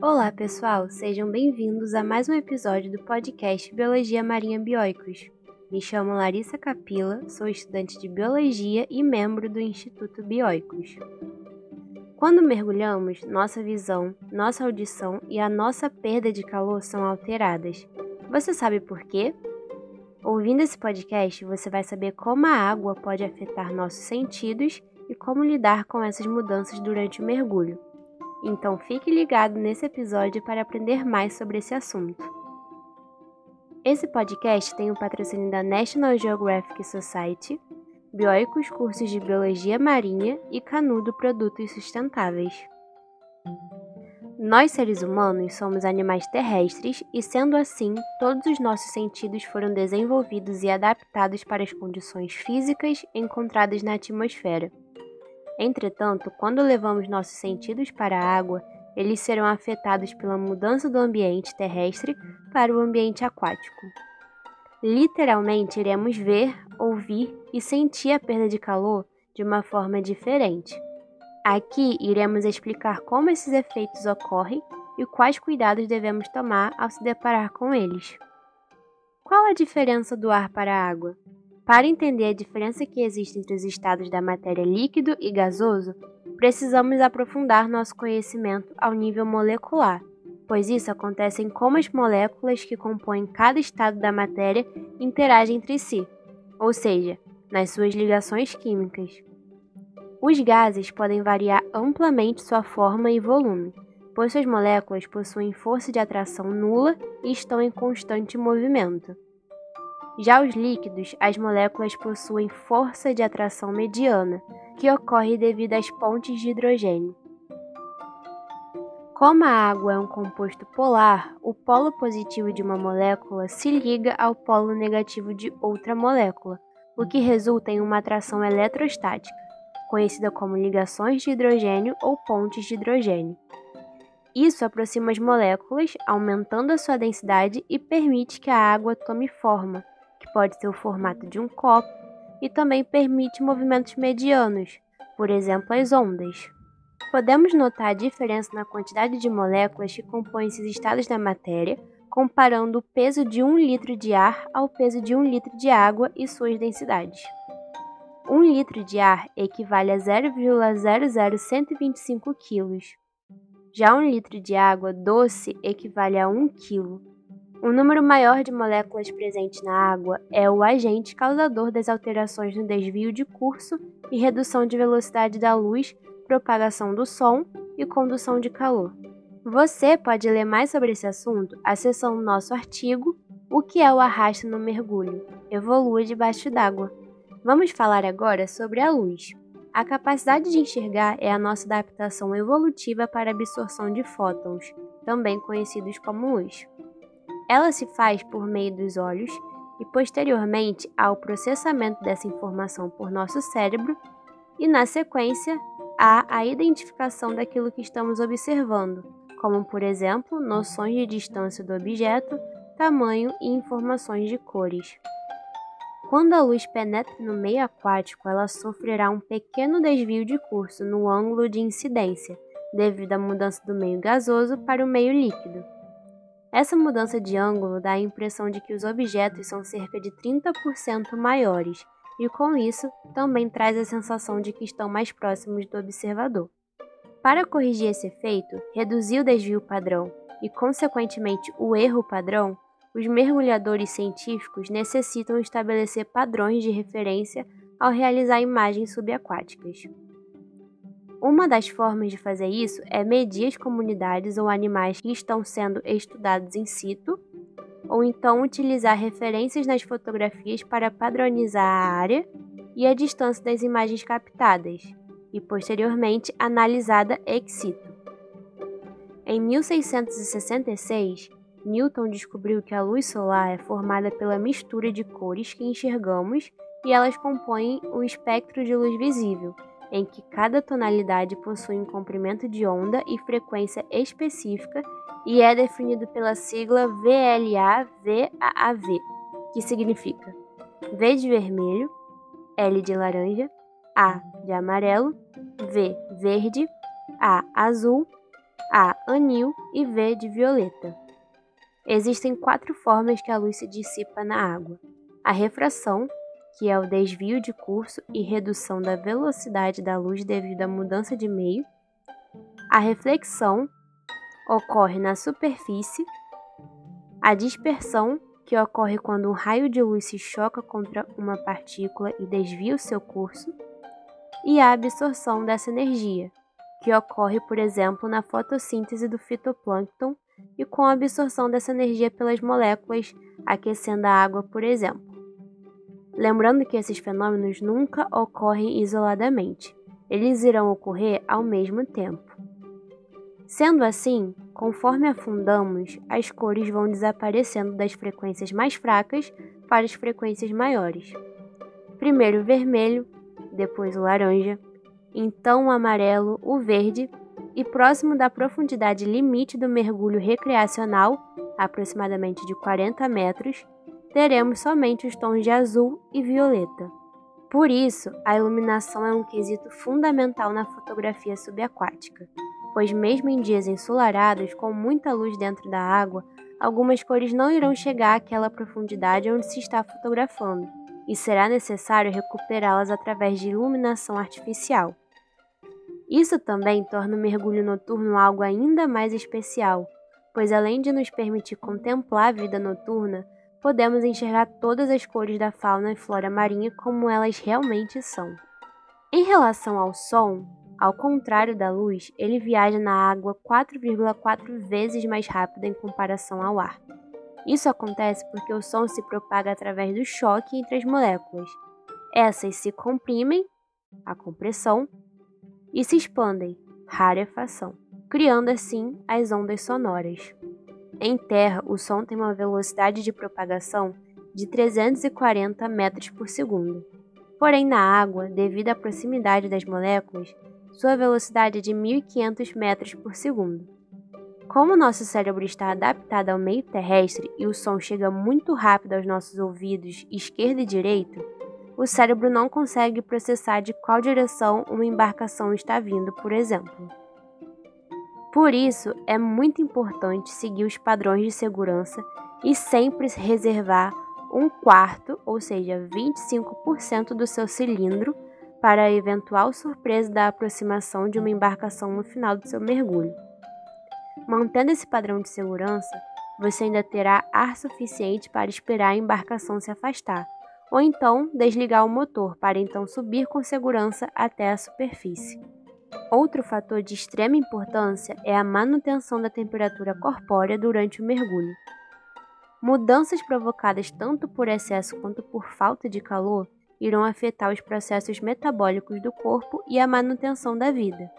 Olá, pessoal! Sejam bem-vindos a mais um episódio do podcast Biologia Marinha Bioicos. Me chamo Larissa Capila, sou estudante de Biologia e membro do Instituto Bioicos. Quando mergulhamos, nossa visão, nossa audição e a nossa perda de calor são alteradas. Você sabe por quê? Ouvindo esse podcast, você vai saber como a água pode afetar nossos sentidos e como lidar com essas mudanças durante o mergulho. Então fique ligado nesse episódio para aprender mais sobre esse assunto. Esse podcast tem o patrocínio da National Geographic Society, Bioicos Cursos de Biologia Marinha e Canudo Produtos Sustentáveis. Nós, seres humanos, somos animais terrestres e, sendo assim, todos os nossos sentidos foram desenvolvidos e adaptados para as condições físicas encontradas na atmosfera. Entretanto, quando levamos nossos sentidos para a água, eles serão afetados pela mudança do ambiente terrestre para o ambiente aquático. Literalmente, iremos ver, ouvir e sentir a perda de calor de uma forma diferente. Aqui iremos explicar como esses efeitos ocorrem e quais cuidados devemos tomar ao se deparar com eles. Qual a diferença do ar para a água? Para entender a diferença que existe entre os estados da matéria líquido e gasoso, precisamos aprofundar nosso conhecimento ao nível molecular, pois isso acontece em como as moléculas que compõem cada estado da matéria interagem entre si, ou seja, nas suas ligações químicas. Os gases podem variar amplamente sua forma e volume, pois suas moléculas possuem força de atração nula e estão em constante movimento. Já os líquidos, as moléculas possuem força de atração mediana, que ocorre devido às pontes de hidrogênio. Como a água é um composto polar, o polo positivo de uma molécula se liga ao polo negativo de outra molécula, o que resulta em uma atração eletrostática, conhecida como ligações de hidrogênio ou pontes de hidrogênio. Isso aproxima as moléculas, aumentando a sua densidade e permite que a água tome forma, que pode ser o formato de um copo, e também permite movimentos medianos, por exemplo, as ondas. Podemos notar a diferença na quantidade de moléculas que compõem esses estados da matéria, comparando o peso de 1 litro de ar ao peso de 1 litro de água e suas densidades. 1 litro de ar equivale a 0,00125 kg. Já 1 litro de água doce equivale a 1 kg. Um número maior de moléculas presentes na água é o agente causador das alterações no desvio de curso e redução de velocidade da luz, propagação do som e condução de calor. Você pode ler mais sobre esse assunto acessando nosso artigo O que é o arrasto no mergulho? Evolua debaixo d'água. Vamos falar agora sobre a luz. A capacidade de enxergar é a nossa adaptação evolutiva para a absorção de fótons, também conhecidos como luz. Ela se faz por meio dos olhos e posteriormente ao processamento dessa informação por nosso cérebro, e na sequência há a identificação daquilo que estamos observando, como por exemplo noções de distância do objeto, tamanho e informações de cores. Quando a luz penetra no meio aquático, ela sofrerá um pequeno desvio de curso no ângulo de incidência, devido à mudança do meio gasoso para o meio líquido. Essa mudança de ângulo dá a impressão de que os objetos são cerca de 30% maiores, e com isso também traz a sensação de que estão mais próximos do observador. Para corrigir esse efeito, reduzir o desvio padrão e, consequentemente, o erro padrão, os mergulhadores científicos necessitam estabelecer padrões de referência ao realizar imagens subaquáticas. Uma das formas de fazer isso é medir as comunidades ou animais que estão sendo estudados in situ, ou então utilizar referências nas fotografias para padronizar a área e a distância das imagens captadas, e posteriormente analisada ex situ. Em 1666, Newton descobriu que a luz solar é formada pela mistura de cores que enxergamos e elas compõem o espectro de luz visível, em que cada tonalidade possui um comprimento de onda e frequência específica e é definido pela sigla VLA-VAAV, que significa V de vermelho, L de laranja, A de amarelo, V verde, A azul, A. Anil e V de violeta. Existem quatro formas que a luz se dissipa na água: a refração, que é o desvio de curso e redução da velocidade da luz devido à mudança de meio, a reflexão ocorre na superfície, a dispersão, que ocorre quando um raio de luz se choca contra uma partícula e desvia o seu curso, e a absorção dessa energia, que ocorre, por exemplo, na fotossíntese do fitoplâncton e com a absorção dessa energia pelas moléculas aquecendo a água, por exemplo. Lembrando que esses fenômenos nunca ocorrem isoladamente, eles irão ocorrer ao mesmo tempo. Sendo assim, conforme afundamos, as cores vão desaparecendo das frequências mais fracas para as frequências maiores. Primeiro o vermelho, depois o laranja, então o amarelo, o verde e próximo da profundidade limite do mergulho recreacional, aproximadamente de 40 metros, teremos somente os tons de azul e violeta. Por isso, a iluminação é um quesito fundamental na fotografia subaquática, pois, mesmo em dias ensolarados com muita luz dentro da água, algumas cores não irão chegar àquela profundidade onde se está fotografando, e será necessário recuperá-las através de iluminação artificial. Isso também torna o mergulho noturno algo ainda mais especial, pois além de nos permitir contemplar a vida noturna, podemos enxergar todas as cores da fauna e flora marinha como elas realmente são. Em relação ao som, ao contrário da luz, ele viaja na água 4,4 vezes mais rápido em comparação ao ar. Isso acontece porque o som se propaga através do choque entre as moléculas. Essas se comprimem, a compressão, e se expandem, rarefação, criando assim as ondas sonoras. Em terra, o som tem uma velocidade de propagação de 340 metros por segundo. Porém, na água, devido à proximidade das moléculas, sua velocidade é de 1500 metros por segundo. Como nosso cérebro está adaptado ao meio terrestre e o som chega muito rápido aos nossos ouvidos esquerdo e direito, o cérebro não consegue processar de qual direção uma embarcação está vindo, por exemplo. Por isso, é muito importante seguir os padrões de segurança e sempre reservar um quarto, ou seja, 25% do seu cilindro, para a eventual surpresa da aproximação de uma embarcação no final do seu mergulho. Mantendo esse padrão de segurança, você ainda terá ar suficiente para esperar a embarcação se afastar, ou então desligar o motor para então subir com segurança até a superfície. Outro fator de extrema importância é a manutenção da temperatura corpórea durante o mergulho. Mudanças provocadas tanto por excesso quanto por falta de calor irão afetar os processos metabólicos do corpo e a manutenção da vida.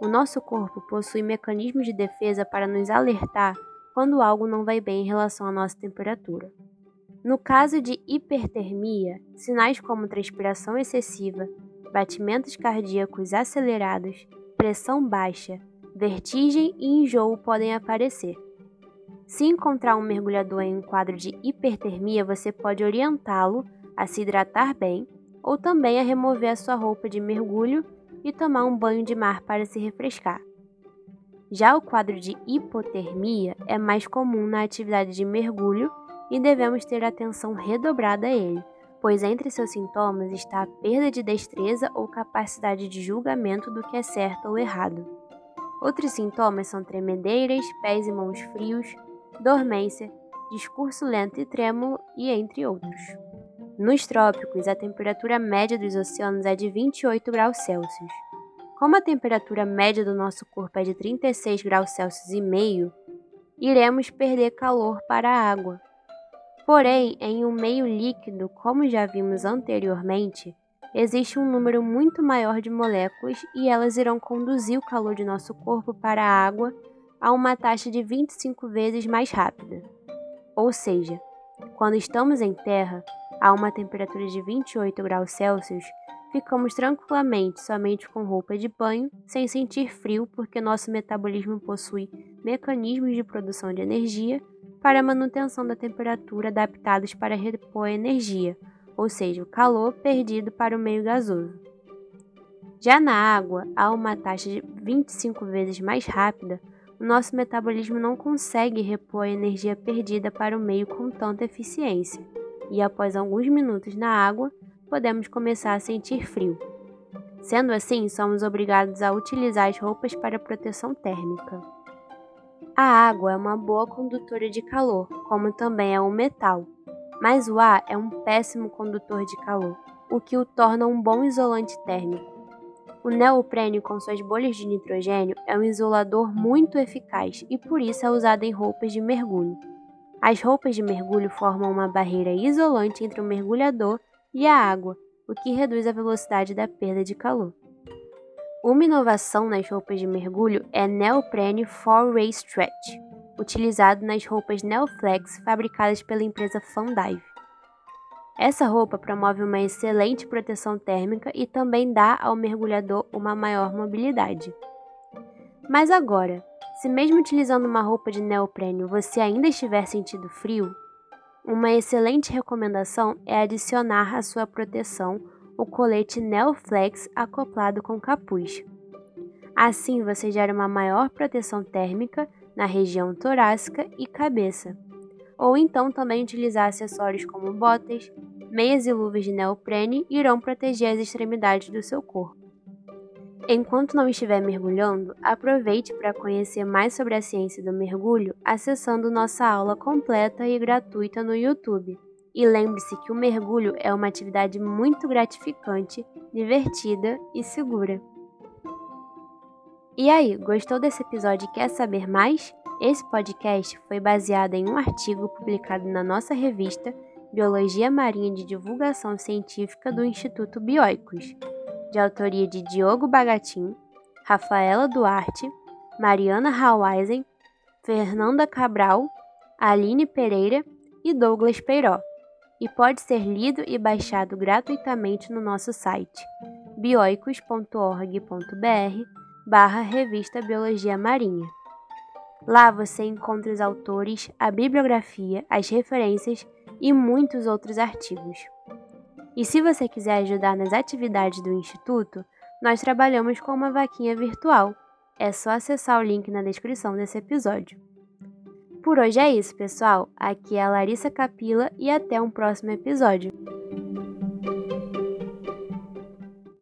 O nosso corpo possui mecanismos de defesa para nos alertar quando algo não vai bem em relação à nossa temperatura. No caso de hipertermia, sinais como transpiração excessiva, batimentos cardíacos acelerados, pressão baixa, vertigem e enjoo podem aparecer. Se encontrar um mergulhador em um quadro de hipertermia, você pode orientá-lo a se hidratar bem ou também a remover a sua roupa de mergulho e tomar um banho de mar para se refrescar. Já o quadro de hipotermia é mais comum na atividade de mergulho e devemos ter atenção redobrada a ele, pois entre seus sintomas está a perda de destreza ou capacidade de julgamento do que é certo ou errado. Outros sintomas são tremedeiras, pés e mãos frios, dormência, discurso lento e trêmulo e entre outros. Nos trópicos, a temperatura média dos oceanos é de 28 graus Celsius. Como a temperatura média do nosso corpo é de 36 graus Celsius e meio, iremos perder calor para a água. Porém, em um meio líquido, como já vimos anteriormente, existe um número muito maior de moléculas e elas irão conduzir o calor de nosso corpo para a água a uma taxa de 25 vezes mais rápida. Ou seja, quando estamos em terra, a uma temperatura de 28 graus Celsius, ficamos tranquilamente somente com roupa de banho, sem sentir frio, porque nosso metabolismo possui mecanismos de produção de energia para a manutenção da temperatura adaptados para repor energia, ou seja, o calor perdido para o meio gasoso. Já na água, a uma taxa de 25 vezes mais rápida, o nosso metabolismo não consegue repor a energia perdida para o meio com tanta eficiência, e após alguns minutos na água, podemos começar a sentir frio. Sendo assim, somos obrigados a utilizar as roupas para proteção térmica. A água é uma boa condutora de calor, como também é o metal, mas o ar é um péssimo condutor de calor, o que o torna um bom isolante térmico. O neoprene com suas bolhas de nitrogênio é um isolador muito eficaz e por isso é usado em roupas de mergulho. As roupas de mergulho formam uma barreira isolante entre o mergulhador e a água, o que reduz a velocidade da perda de calor. Uma inovação nas roupas de mergulho é neoprene 4-Way Stretch, utilizado nas roupas Neoflex fabricadas pela empresa Fundive. Essa roupa promove uma excelente proteção térmica e também dá ao mergulhador uma maior mobilidade. Mas agora, se mesmo utilizando uma roupa de neoprene você ainda estiver sentindo frio, uma excelente recomendação é adicionar à sua proteção o colete Neoflex acoplado com capuz. Assim você gera uma maior proteção térmica na região torácica e cabeça ou então também utilizar acessórios como botas, meias e luvas de neoprene irão proteger as extremidades do seu corpo. Enquanto não estiver mergulhando, aproveite para conhecer mais sobre a ciência do mergulho acessando nossa aula completa e gratuita no YouTube. E lembre-se que o mergulho é uma atividade muito gratificante, divertida e segura. E aí, gostou desse episódio e quer saber mais? Esse podcast foi baseado em um artigo publicado na nossa revista Biologia Marinha de Divulgação Científica do Instituto Bioicos, de autoria de Diogo Bagatin, Rafaela Duarte, Mariana Haueisen, Fernanda Cabral, Aline Pereira e Douglas Peiró, e pode ser lido e baixado gratuitamente no nosso site bioicos.org.br barra Revista Biologia Marinha. Lá você encontra os autores, a bibliografia, as referências e muitos outros artigos. E se você quiser ajudar nas atividades do Instituto, nós trabalhamos com uma vaquinha virtual. É só acessar o link na descrição desse episódio. Por hoje é isso, pessoal. Aqui é a Larissa Capila e até um próximo episódio.